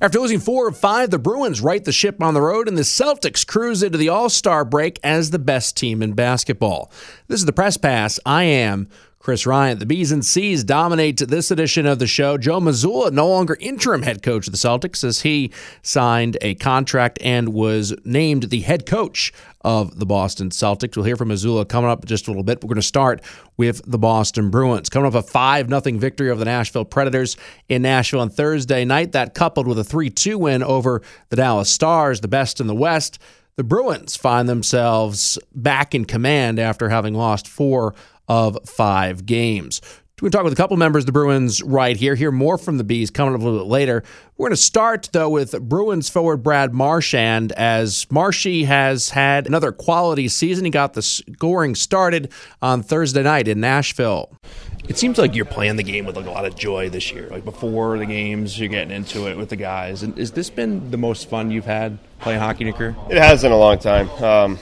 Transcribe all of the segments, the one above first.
After losing four of five, the Bruins right the ship on the road, and the Celtics cruise into the All Star break as the best team in basketball. This is the Press Pass. I am Chris Ryan. The B's and C's dominate this edition of the show. Joe Mazzulla, no longer interim head coach of the Celtics, as he signed a contract and was named the head coach of the Boston Celtics. We'll hear from Mazzulla coming up just a little bit. We're going to start with the Boston Bruins. Coming off a 5 0 victory over the Nashville Predators in Nashville on Thursday night, that coupled with a 3 2 win over the Dallas Stars, the best in the West. The Bruins find themselves back in command after having lost four of five games. We're going to talk with a couple members of the Bruins right here. Hear more from the B's coming up a little bit later. We're going to start, though, with Bruins forward Brad Marchand, as Marshy has had another quality season. He got the scoring started on Thursday night in Nashville. It seems like you're playing the game with like a lot of joy this year. Like before the games, you're getting into it with the guys. And has this been the most fun you've had playing hockey in your career? It has in a long time. Um,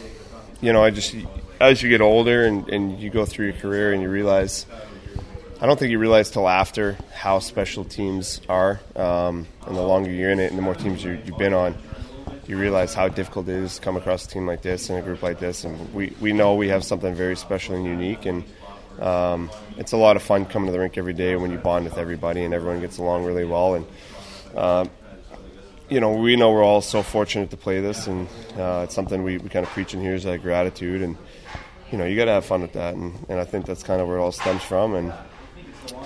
you know, I just as you get older and, and you go through your career and you realize I don't think you realize till after how special teams are. Um, and the longer you're in it and the more teams you have been on, you realize how difficult it is to come across a team like this and a group like this. And we, we know we have something very special and unique. And um, it's a lot of fun coming to the rink every day when you bond with everybody and everyone gets along really well. And uh, you know, we know we're all so fortunate to play this, and uh, it's something we, we kind of preach in here is that gratitude, and you know, you got to have fun with that, and, and I think that's kind of where it all stems from, and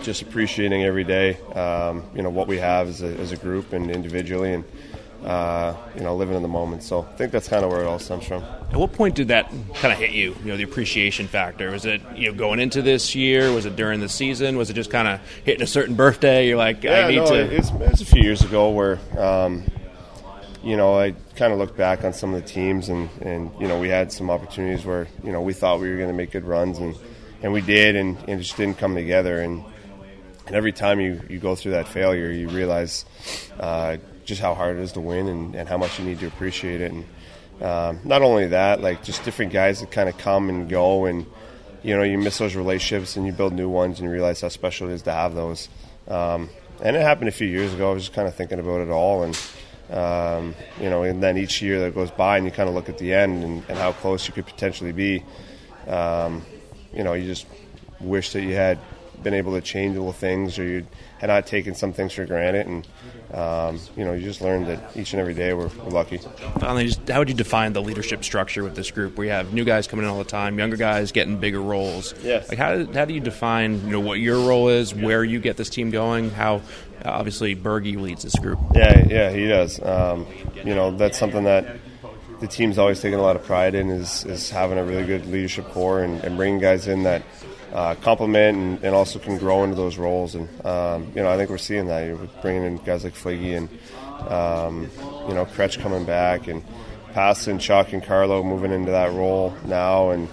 just appreciating every day, um, you know, what we have as a, as a group and individually, and uh, you know, living in the moment. So I think that's kind of where it all stems from. At what point did that kind of hit you? You know, the appreciation factor. Was it you know going into this year? Was it during the season? Was it just kind of hitting a certain birthday? You're like, yeah, I need no, to. It's, it's a few years ago where. Um, you know, I kind of looked back on some of the teams, and, and you know, we had some opportunities where you know we thought we were going to make good runs, and, and we did, and, and it just didn't come together. And and every time you, you go through that failure, you realize uh, just how hard it is to win and, and how much you need to appreciate it. And um, not only that, like just different guys that kind of come and go, and you know you miss those relationships and you build new ones, and you realize how special it is to have those. Um, and it happened a few years ago. I was just kind of thinking about it all, and um, you know, and then each year that goes by, and you kind of look at the end and, and how close you could potentially be. Um, you know, you just wish that you had been able to change little things, or you had not taken some things for granted, and um, you know, you just learned that each and every day we're, we're lucky. Finally, just how would you define the leadership structure with this group? We have new guys coming in all the time, younger guys getting bigger roles. Yes. Like how, how do you define you know what your role is, where you get this team going, how obviously Bergie leads this group. Yeah, yeah, he does. Um, you know, that's something that the team's always taken a lot of pride in is, is having a really good leadership core and, and bringing guys in that uh, complement and, and, also can grow into those roles. And um, you know, I think we're seeing that. You're bringing in guys like Fliggy and um, you know Kretsch coming back and Passon, Chuck, and Carlo moving into that role now, and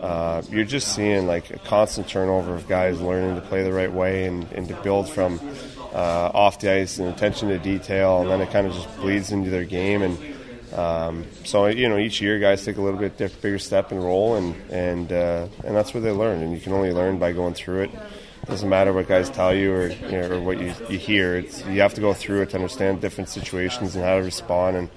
uh, you're just seeing like a constant turnover of guys learning to play the right way and, and to build from uh, off the ice and attention to detail, and then it kind of just bleeds into their game. And um, so you know, each year guys take a little bit bigger step and roll, and and uh, and that's where they learn. And you can only learn by going through it. it doesn't matter what guys tell you or you know, or what you, you hear. It's you have to go through it to understand different situations and how to respond and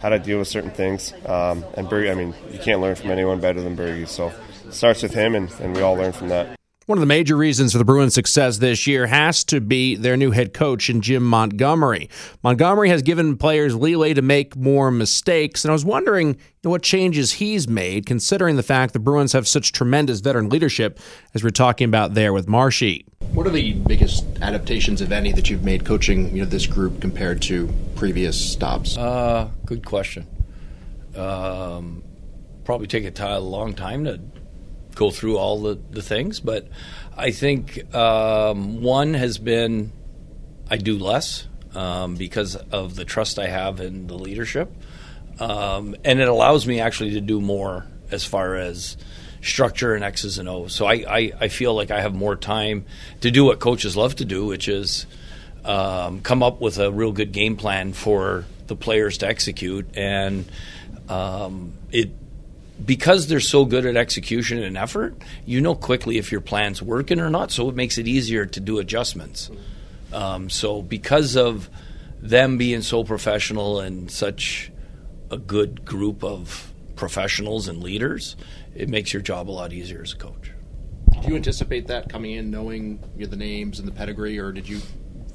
how to deal with certain things. Um, and Bergie, I mean, you can't learn from anyone better than Bergie. So it starts with him, and, and we all learn from that. One of the major reasons for the Bruins' success this year has to be their new head coach in Jim Montgomery. Montgomery has given players leeway to make more mistakes, and I was wondering what changes he's made, considering the fact the Bruins have such tremendous veteran leadership, as we're talking about there with Marshy. What are the biggest adaptations, if any, that you've made coaching you know, this group compared to previous stops? Uh, good question. Um, probably take a, t- a long time to go through all the, the things, but I think um, one has been I do less um, because of the trust I have in the leadership. Um, and it allows me actually to do more as far as structure and X's and O's. So I, I, I feel like I have more time to do what coaches love to do, which is um, come up with a real good game plan for the players to execute. And um, it because they're so good at execution and effort, you know quickly if your plan's working or not. So it makes it easier to do adjustments. Um, so because of them being so professional and such a good group of professionals and leaders, it makes your job a lot easier as a coach. Did you anticipate that coming in, knowing the names and the pedigree, or did you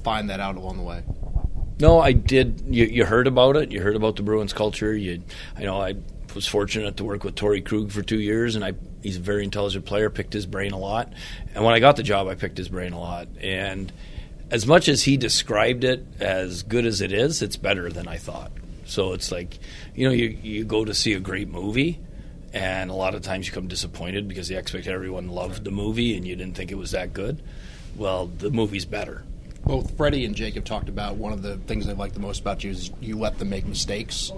find that out along the way? No, I did. You, you heard about it. You heard about the Bruins culture. You, I know I was fortunate to work with Torey Krug for two years, and I he's a very intelligent player. Picked his brain a lot, and when I got the job, I picked his brain a lot. And as much as he described it as good as it is, it's better than I thought. So it's like, you know, you you go to see a great movie, and a lot of times you come disappointed because you expect everyone loved the movie and you didn't think it was that good. Well, the movie's better both Freddie and Jacob talked about one of the things they like the most about you is you let them make mistakes.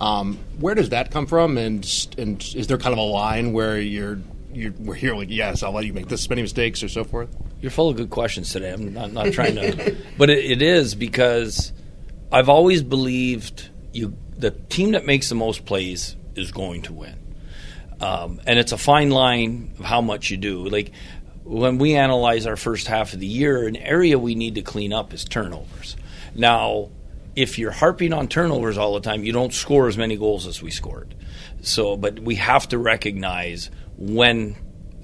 Um, where does that come from? And and is there kind of a line where you're you're where you're like, yes, I'll let you make this many mistakes or so forth? You're full of good questions today. I'm not, not trying to, but it, it is because I've always believed you the team that makes the most plays is going to win. Um, and it's a fine line of how much you do. Like when we analyze our first half of the year, an area we need to clean up is turnovers. Now, if you're harping on turnovers all the time, you don't score as many goals as we scored. So, but we have to recognize when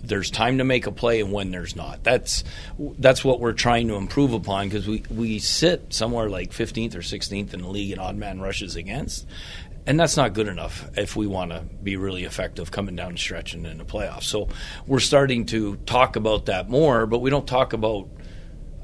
there's time to make a play and when there's not. That's that's what we're trying to improve upon because we, we sit somewhere like 15th or 16th in the league in odd man rushes against, and that's not good enough if we want to be really effective coming down the stretch and in the playoffs. So we're starting to talk about that more, but we don't talk about.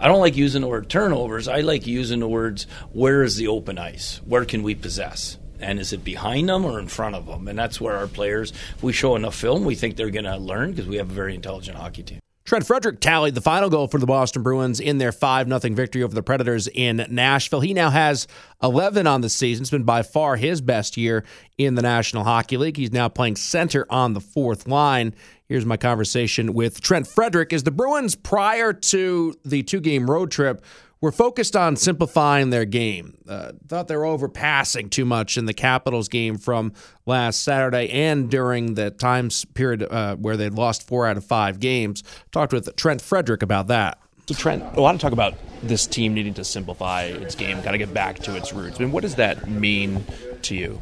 I don't like using the word turnovers. I like using the words where is the open ice? Where can we possess? And is it behind them or in front of them? And that's where our players, if we show enough film, we think they're going to learn because we have a very intelligent hockey team. Trent Frederick tallied the final goal for the Boston Bruins in their 5 0 victory over the Predators in Nashville. He now has 11 on the season. It's been by far his best year in the National Hockey League. He's now playing center on the fourth line. Here's my conversation with Trent Frederick. Is the Bruins, prior to the two game road trip, were focused on simplifying their game. Uh, thought they were overpassing too much in the Capitals game from last Saturday and during the time period uh, where they'd lost four out of five games. Talked with Trent Frederick about that. So, Trent, a lot of talk about this team needing to simplify its game, got to get back to its roots. I mean, what does that mean to you?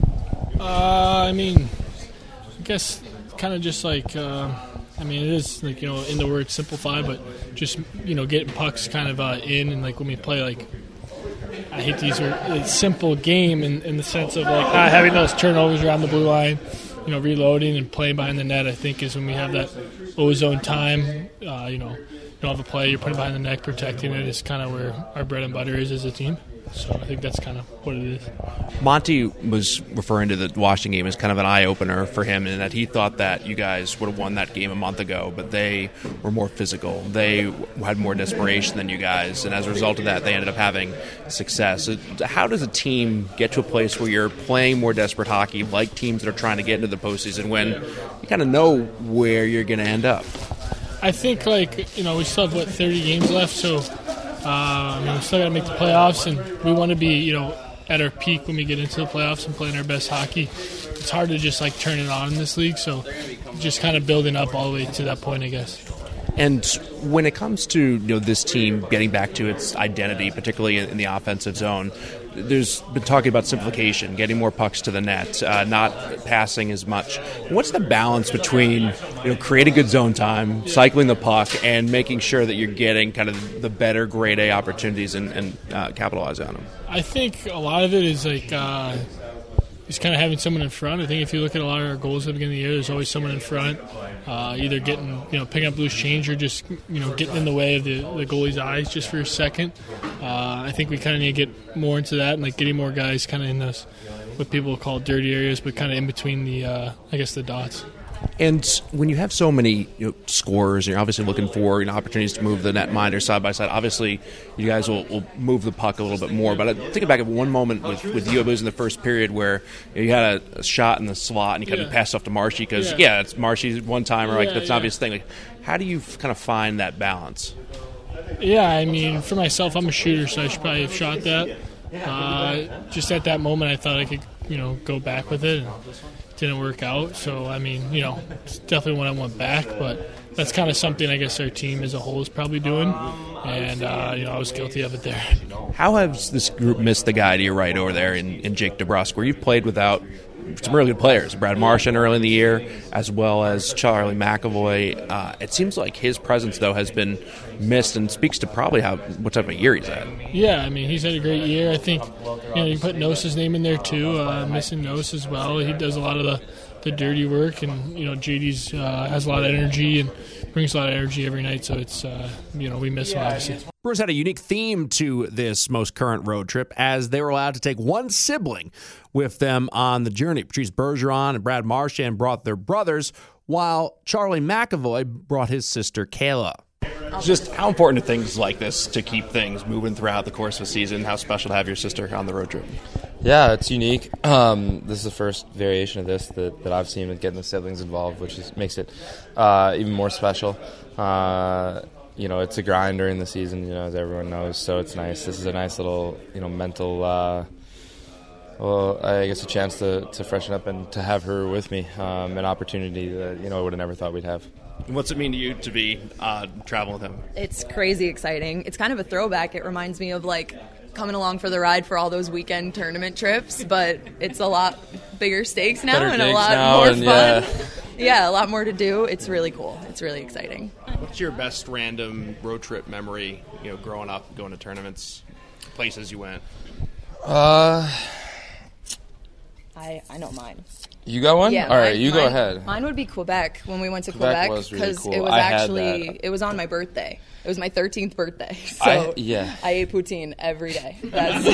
Uh, I mean, I guess kind of just like. Uh I mean, it is like you know in the word simplify, but just you know getting pucks kind of uh, in and like when we play like I hate these are simple game in, in the sense of like not having those turnovers around the blue line, you know, reloading and playing behind the net. I think is when we have that ozone time. Uh, you know, you don't have a play, you're putting behind the neck, protecting it is kind of where our bread and butter is as a team. So I think that's kind of what it is. Monty was referring to the Washington game as kind of an eye opener for him, and that he thought that you guys would have won that game a month ago, but they were more physical. They had more desperation than you guys, and as a result of that, they ended up having success. How does a team get to a place where you're playing more desperate hockey, like teams that are trying to get into the postseason, when you kind of know where you're going to end up? I think, like, you know, we still have, what, 30 games left, so mean, we still got to make the playoffs, and we want to be, you know, at our peak when we get into the playoffs and playing our best hockey. It's hard to just like turn it on in this league, so just kind of building up all the way to that point, I guess. And when it comes to you know this team getting back to its identity, particularly in, the offensive zone, there's been talking about simplification, getting more pucks to the net, uh, not passing as much. What's the balance between you know creating good zone time, cycling the puck, and making sure that you're getting kind of the better grade A opportunities and, and uh, capitalize on them? I think a lot of it is like. Uh, is kind of having someone in front. I think if you look at a lot of our goals at the beginning of the year, there's always someone in front, uh, either getting you know picking up loose change or just you know getting in the way of the, the goalie's eyes just for a second. Uh, I think we kind of need to get more into that and like getting more guys kind of in those what people call dirty areas, but kind of in between the uh, I guess the dots. And when you have so many you know, scores, you're obviously looking for you know, opportunities to move the net minder side by side. Obviously, you guys will, will move the puck a little bit more. But I think back at one moment with with you, it was in the first period where you, know, you had a, a, shot in the slot and you kind yeah. of passed off to Marshy because yeah. yeah. it's Marshy's one timer. Like that's an obvious thing. Like, how do you kind of find that balance? Yeah, I mean, for myself, I'm a shooter, so I should probably have shot that. Uh, just at that moment, I thought I could you know go back with it. And didn't work out. So I mean, you know, it's definitely when I went back, but that's kind of something I guess our team as a whole is probably doing, and uh, you know I was guilty of it there. How has this group missed the guy to your right over there in, in Jake DeBrusk, where you've played without some really good players, Brad Marchand early in the year, as well as Charlie McAvoy. Uh, it seems like his presence though has been missed, and speaks to probably how what type of year he's had. Yeah, I mean he's had a great year. I think you know you put Nosa's name in there too, uh, missing Nos as well. He does a lot of the the dirty work, and you know JD's uh, has a lot of energy and brings a lot of energy every night. So it's uh, you know we miss him obviously. Bruins had a unique theme to this most current road trip as they were allowed to take one sibling with them on the journey. Patrice Bergeron and Brad Marchand brought their brothers, while Charlie McAvoy brought his sister Kayla. Just how important are things like this to keep things moving throughout the course of a season? How special to have your sister on the road trip? Yeah, it's unique. Um, this is the first variation of this that, that I've seen with getting the siblings involved, which is, makes it uh, even more special. Uh, you know, it's a grind during the season, you know, as everyone knows. So it's nice. This is a nice little, you know, mental. Uh, well, I guess a chance to, to freshen up and to have her with me, um, an opportunity that you know I would have never thought we'd have. What's it mean to you to be uh, traveling with him? It's crazy exciting. It's kind of a throwback. It reminds me of like coming along for the ride for all those weekend tournament trips, but it's a lot bigger stakes now Better and a lot more and, fun. yeah. Yeah. a lot more to do. It's really cool. It's really exciting. What's your best random road trip memory? You know, growing up, going to tournaments, places you went. Uh, I, I know mine. You got one? Yeah, All right, mine- you go mine- ahead. Mine would be Quebec when we went to Quebec because really cool. it was I actually it was on my birthday. It was my 13th birthday. So I- yeah. I ate poutine every day. That's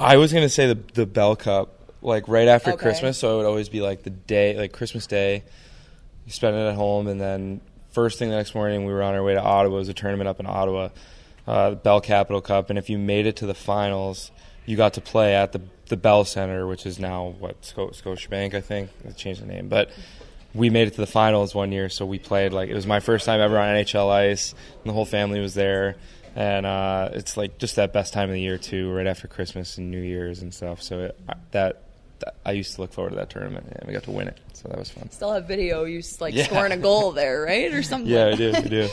I was gonna say the the Bell Cup, like right after Okay. Christmas. So it would always be like the day, like Christmas Day. You spend it at home, and then first thing the next morning, we were on our way to Ottawa. It was a tournament up in Ottawa, uh, the Bell Capital Cup, and if you made it to the finals, you got to play at the the Bell Center, which is now what Sco- Scotiabank, I think. They changed the name, but. We made it to the finals one year, so we played like it was my first time ever on NHL ice, and the whole family was there and uh, it's like just that best time of the year too, right after Christmas and New Year's and stuff. So it, that, that I used to look forward to that tournament, and we got to win it, so that was fun. still have video. You like Yeah. scoring a goal there, right, or something. Yeah, like we that. do, we do.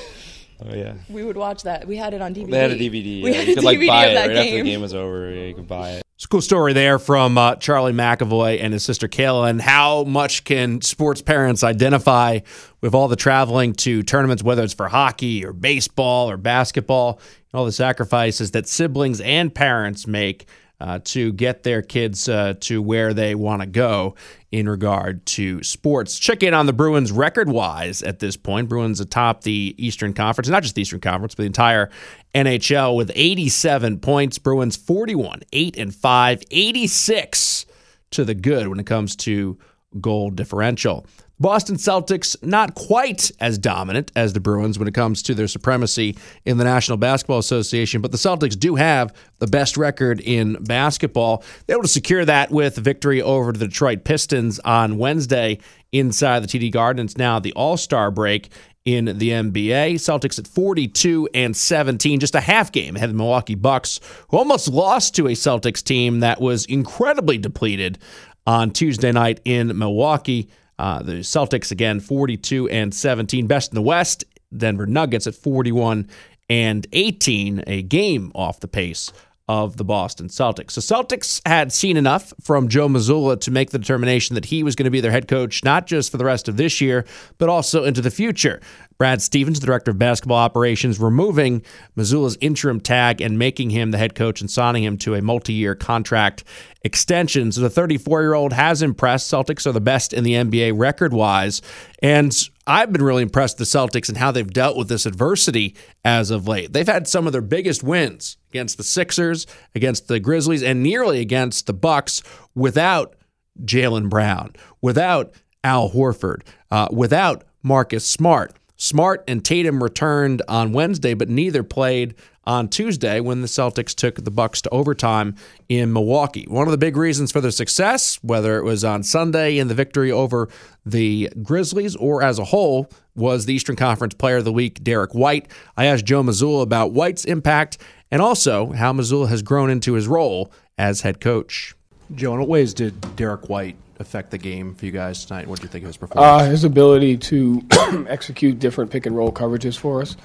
Oh yeah, We would watch that. We had it on DVD. they had a DVD. We yeah. had you a could like buy it right after the game. game was over. Yeah, you could buy it. It's a cool story there from uh, Charlie McAvoy and his sister Kayla, and how much can sports parents identify with all the traveling to tournaments, whether it's for hockey or baseball or basketball, and all the sacrifices that siblings and parents make uh, to get their kids uh, to where they want to go in regard to sports. Check in on the Bruins record wise at this point. Bruins atop the Eastern Conference, not just the Eastern Conference, but the entire NHL with 87 points. Bruins 41, 8 and 5, 86 to the good when it comes to goal differential. Boston Celtics not quite as dominant as the Bruins when it comes to their supremacy in the National Basketball Association, but the Celtics do have the best record in basketball. They were able to secure that with victory over the Detroit Pistons on Wednesday inside the TD Garden. It's now the All-Star break in the NBA. Celtics at 42 and 17, just a half game ahead of the Milwaukee Bucks, who almost lost to a Celtics team that was incredibly depleted on Tuesday night in Milwaukee. Uh, the Celtics again 42 and 17, best in the West. Denver Nuggets at 41 and 18, a game off the pace of the Boston Celtics. So Celtics had seen enough from Joe Mazzulla to make the determination that he was going to be their head coach not just for the rest of this year, but also into the future. Brad Stevens, the director of basketball operations, removing Mazzulla's interim tag and making him the head coach and signing him to a multi-year contract extension. So the 34-year-old has impressed. Celtics are the best in the NBA record-wise, and I've been really impressed with the Celtics and how they've dealt with this adversity as of late. They've had some of their biggest wins against the Sixers, against the Grizzlies, and nearly against the Bucks without Jaylen Brown, without Al Horford, uh, without Marcus Smart. Smart and Tatum returned on Wednesday, but neither played on Tuesday when the Celtics took the Bucks to overtime in Milwaukee. One of the big reasons for their success, whether it was on Sunday in the victory over the Grizzlies or as a whole, was the Eastern Conference Player of the Week, Derrick White. I asked Joe Mazzulla about White's impact and also how Mazzulla has grown into his role as head coach. Joe, in what ways did Derrick White affect the game for you guys tonight? What do you think of his performance? Uh, his ability to execute different pick and roll coverages for us.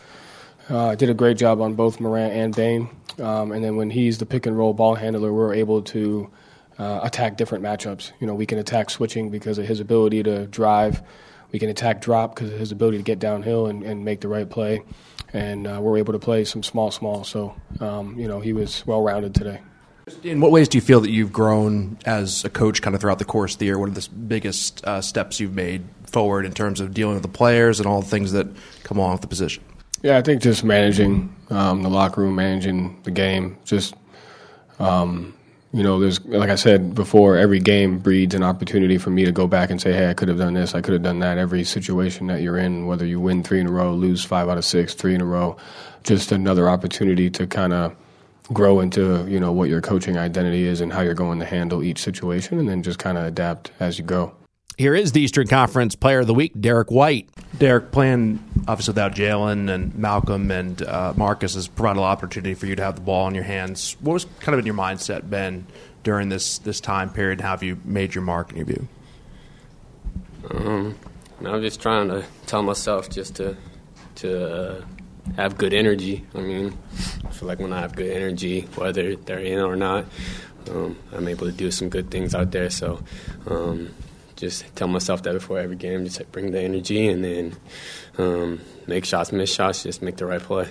Uh, did a great job on both Morant and Bane. Um, and then when he's the pick and roll ball handler, we're able to uh, attack different matchups. You know, we can attack switching because of his ability to drive. We can attack drop because of his ability to get downhill and, and make the right play. And uh, we're able to play some small, small. So, um, you know, he was well rounded today. In what ways do you feel that you've grown as a coach kind of throughout the course of the year? What are the biggest uh, steps you've made forward in terms of dealing with the players and all the things that come along with the position? Yeah, I think just managing um, the locker room, managing the game, just um, you know, there's like I said before, every game breeds an opportunity for me to go back and say, hey, I could have done this, I could have done that. Every situation that you're in, whether you win three in a row, lose five out of six, three in a row, just another opportunity to kind of grow into you know what your coaching identity is and how you're going to handle each situation, and then just kind of adapt as you go. Here is the Eastern Conference Player of the Week, Derrick White. Derrick, playing obviously without Jaylen and Malcolm and uh, Marcus has provided a lot of opportunity for you to have the ball in your hands. What was kind of in your mindset, Ben, during this this time period? How have you made your mark in your view? Um, I'm just trying to tell myself just to to uh, have good energy. I mean, I feel like when I have good energy, whether they're in or not, um, I'm able to do some good things out there. So, um, just tell myself that before every game, just bring the energy and then um, make shots, miss shots, just make the right play.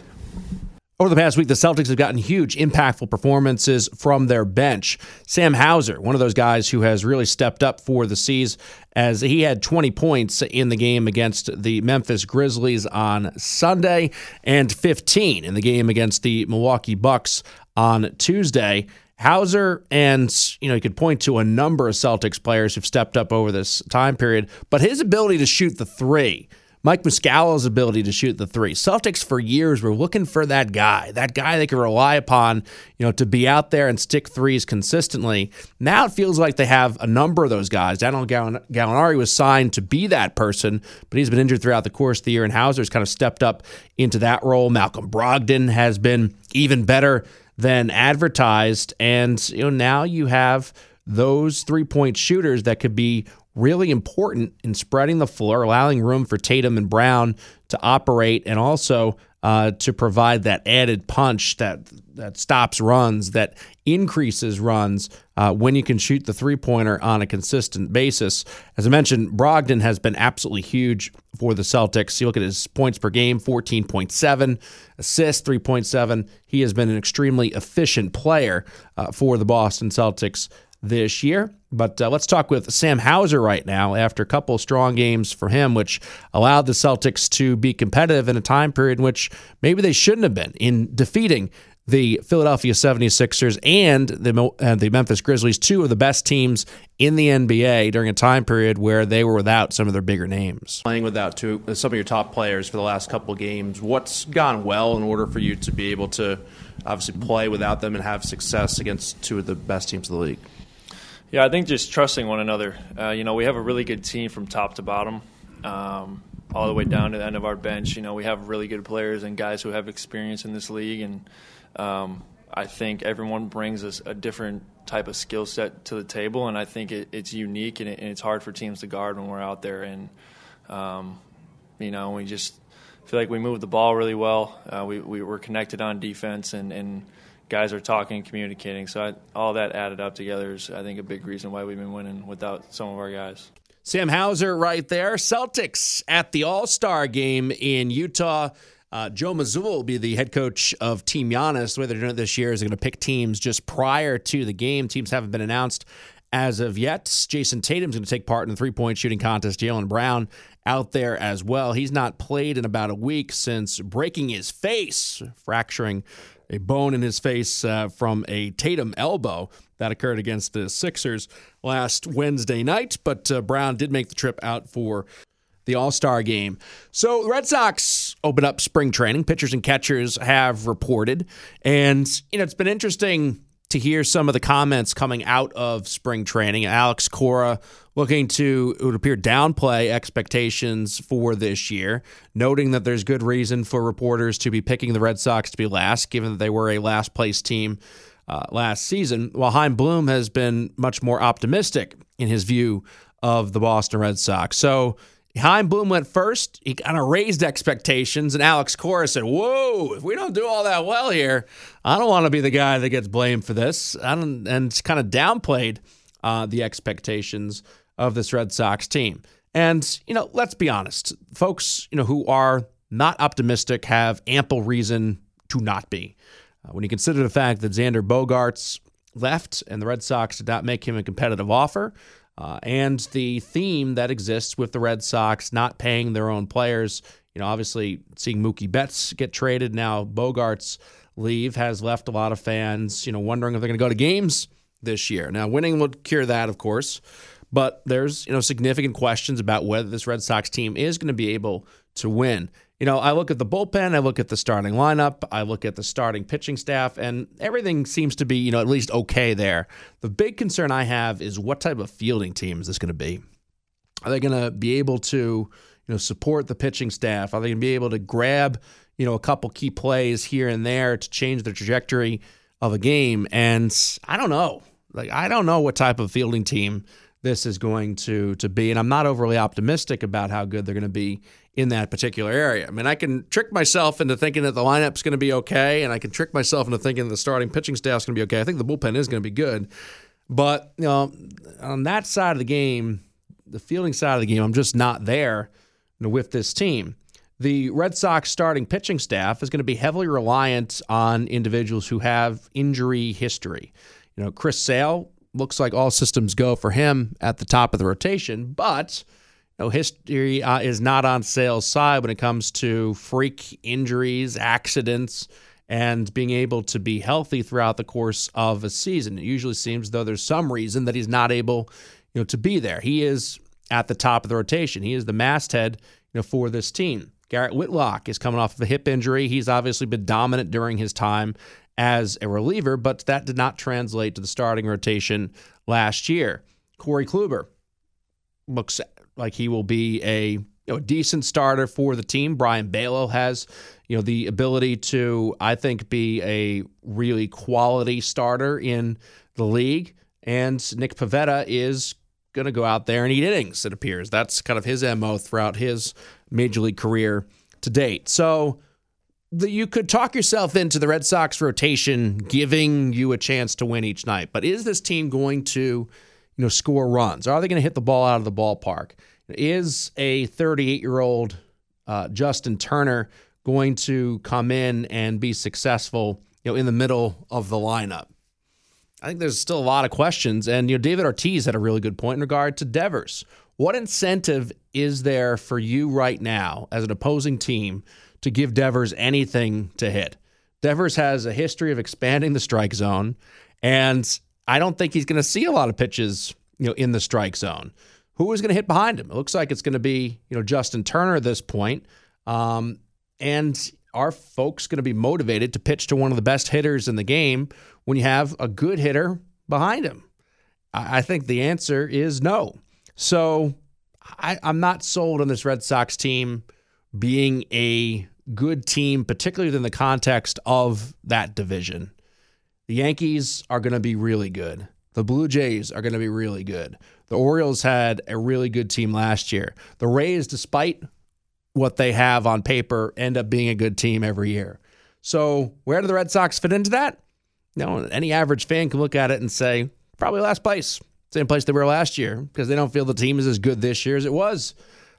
Over the past week, the Celtics have gotten huge, impactful performances from their bench. Sam Hauser, one of those guys who has really stepped up for the C's, as he had 20 points in the game against the Memphis Grizzlies on Sunday and 15 in the game against the Milwaukee Bucks on Tuesday. Hauser and you know you could point to a number of Celtics players who've stepped up over this time period, but his ability to shoot the three Mike Muscala's ability to shoot the three. Celtics for years were looking for that guy, that guy they could rely upon, you know, to be out there and stick threes consistently. Now it feels like they have a number of those guys. Danilo Gallinari was signed to be that person, but he's been injured throughout the course of the year, and Hauser's kind of stepped up into that role. Malcolm Brogdon has been even better than advertised, and you know now you have those three point shooters that could be really important in spreading the floor, allowing room for Tatum and Brown to operate, and also uh, to provide that added punch that that stops runs, that increases runs uh, when you can shoot the three pointer on a consistent basis. As I mentioned, Brogdon has been absolutely huge for the Celtics. You look at his points per game 14.7, assists 3.7. He has been an extremely efficient player uh, for the Boston Celtics this year. But uh, let's talk with Sam Hauser right now after a couple strong games for him, which allowed the Celtics to be competitive in a time period in which maybe they shouldn't have been in defeating the Philadelphia 76ers and the, uh, the Memphis Grizzlies, two of the best teams in the NBA during a time period where they were without some of their bigger names. Playing without two, uh, some of your top players for the last couple of games, what's gone well in order for you to be able to obviously play without them and have success against two of the best teams in the league? Yeah, I think just trusting one another. Uh, you know, we have a really good team from top to bottom, um, all the way down to the end of our bench. You know, we have really good players and guys who have experience in this league, and um, I think everyone brings us a different type of skill set to the table, and I think it, it's unique and, it, and, it's hard for teams to guard when we're out there. And um, you know, we just feel like we move the ball really well. Uh, we, we were connected on defense, and, and guys are talking, communicating. So I, all that added up together is, I think, a big reason why we've been winning without some of our guys. Sam Hauser right there. Celtics at the All Star game in Utah. Uh, Joe Mazzulla will be the head coach of Team Giannis. The way they're doing it this year is going to pick teams just prior to the game. Teams haven't been announced as of yet. Jayson Tatum's going to take part in the three point shooting contest. Jaylen Brown out there as well. He's not played in about a week since breaking his face, fracturing a bone in his face uh, from a Tatum elbow that occurred against the Sixers last Wednesday night. But uh, Brown did make the trip out for the All Star game. So Red Sox open up spring training. Pitchers and catchers have reported. And, you know, it's been interesting to hear some of the comments coming out of spring training. Alex Cora looking to, it would appear, downplay expectations for this year, noting that there's good reason for reporters to be picking the Red Sox to be last, given that they were a last place team uh, last season, while Chaim Bloom has been much more optimistic in his view of the Boston Red Sox. So Chaim Bloom went first. He kind of raised expectations, and Alex Cora said, "Whoa! If we don't do all that well here, I don't want to be the guy that gets blamed for this." I don't, and kind of downplayed uh, the expectations of this Red Sox team. And you know, let's be honest, folks, you know, who are not optimistic have ample reason to not be. Uh, when you consider the fact that Xander Bogaerts left and the Red Sox did not make him a competitive offer, uh, and the theme that exists with the Red Sox not paying their own players. You know, obviously seeing Mookie Betts get traded now, Bogaerts leave has left a lot of fans, you know, wondering if they're going to go to games this year. Now, winning will cure that, of course, but there's you know significant questions about whether this Red Sox team is going to be able to win you know, I look at the bullpen, I look at the starting lineup, I look at the starting pitching staff, and everything seems to be, you know, at least okay there. The big concern I have is what type of fielding team is this going to be? Are they going to be able to, you know, support the pitching staff? Are they going to be able to grab, you know, a couple key plays here and there to change the trajectory of a game? And I don't know. Like, I don't know what type of fielding team this is going to to be, and I'm not overly optimistic about how good they're going to be in that particular area. I mean, I can trick myself into thinking that the lineup's going to be okay, and I can trick myself into thinking the starting pitching staff's going to be okay. I think the bullpen is going to be good, but you know, on that side of the game, the fielding side of the game, I'm just not there you know, with this team. The Red Sox starting pitching staff is going to be heavily reliant on individuals who have injury history. You know, Chris Sale looks like all systems go for him at the top of the rotation, but no history uh, is not on Sale's side when it comes to freak injuries, accidents, and being able to be healthy throughout the course of a season. It usually seems though there's some reason that he's not able, you know, to be there. He is at the top of the rotation. He is the masthead, you know, for this team. Garrett Whitlock is coming off of a hip injury. He's obviously been dominant during his time as a reliever, but that did not translate to the starting rotation last year. Corey Kluber looks like he will be a you know, decent starter for the team. Brayan Bello has, you know, the ability to, I think, be a really quality starter in the league. And Nick Pivetta is going to go out there and eat innings, it appears. That's kind of his MO throughout his major league career to date. So the, you could talk yourself into the Red Sox rotation giving you a chance to win each night. But is this team going to you know, score runs? Are they going to hit the ball out of the ballpark? Is a 38 year old uh, Justin Turner going to come in and be successful, you know, in the middle of the lineup? I think there's still a lot of questions. And, you know, David Ortiz had a really good point in regard to Devers. What incentive is there for you right now as an opposing team to give Devers anything to hit? Devers has a history of expanding the strike zone, and I don't think he's going to see a lot of pitches, you know, in the strike zone. Who is going to hit behind him? It looks like it's going to be, you know, Justin Turner at this point. Um, and are folks going to be motivated to pitch to one of the best hitters in the game when you have a good hitter behind him? I, I think the answer is no. So I, I'm not sold on this Red Sox team being a good team, particularly in the context of that division. The Yankees are going to be really good. The Blue Jays are going to be really good. The Orioles had a really good team last year. The Rays, despite what they have on paper, end up being a good team every year. So, where do the Red Sox fit into that? Know, any average fan can look at it and say, probably last place. Same place they were last year because they don't feel the team is as good this year as it was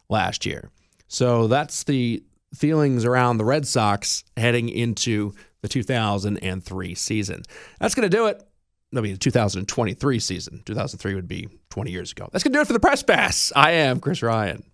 last year. So, that's the feelings around the Red Sox heading into the 2003 season. That's going to do it. That'll be the 2023 season. 2003 would be 20 years ago. That's going to do it for the press pass. I am Chris Ryan.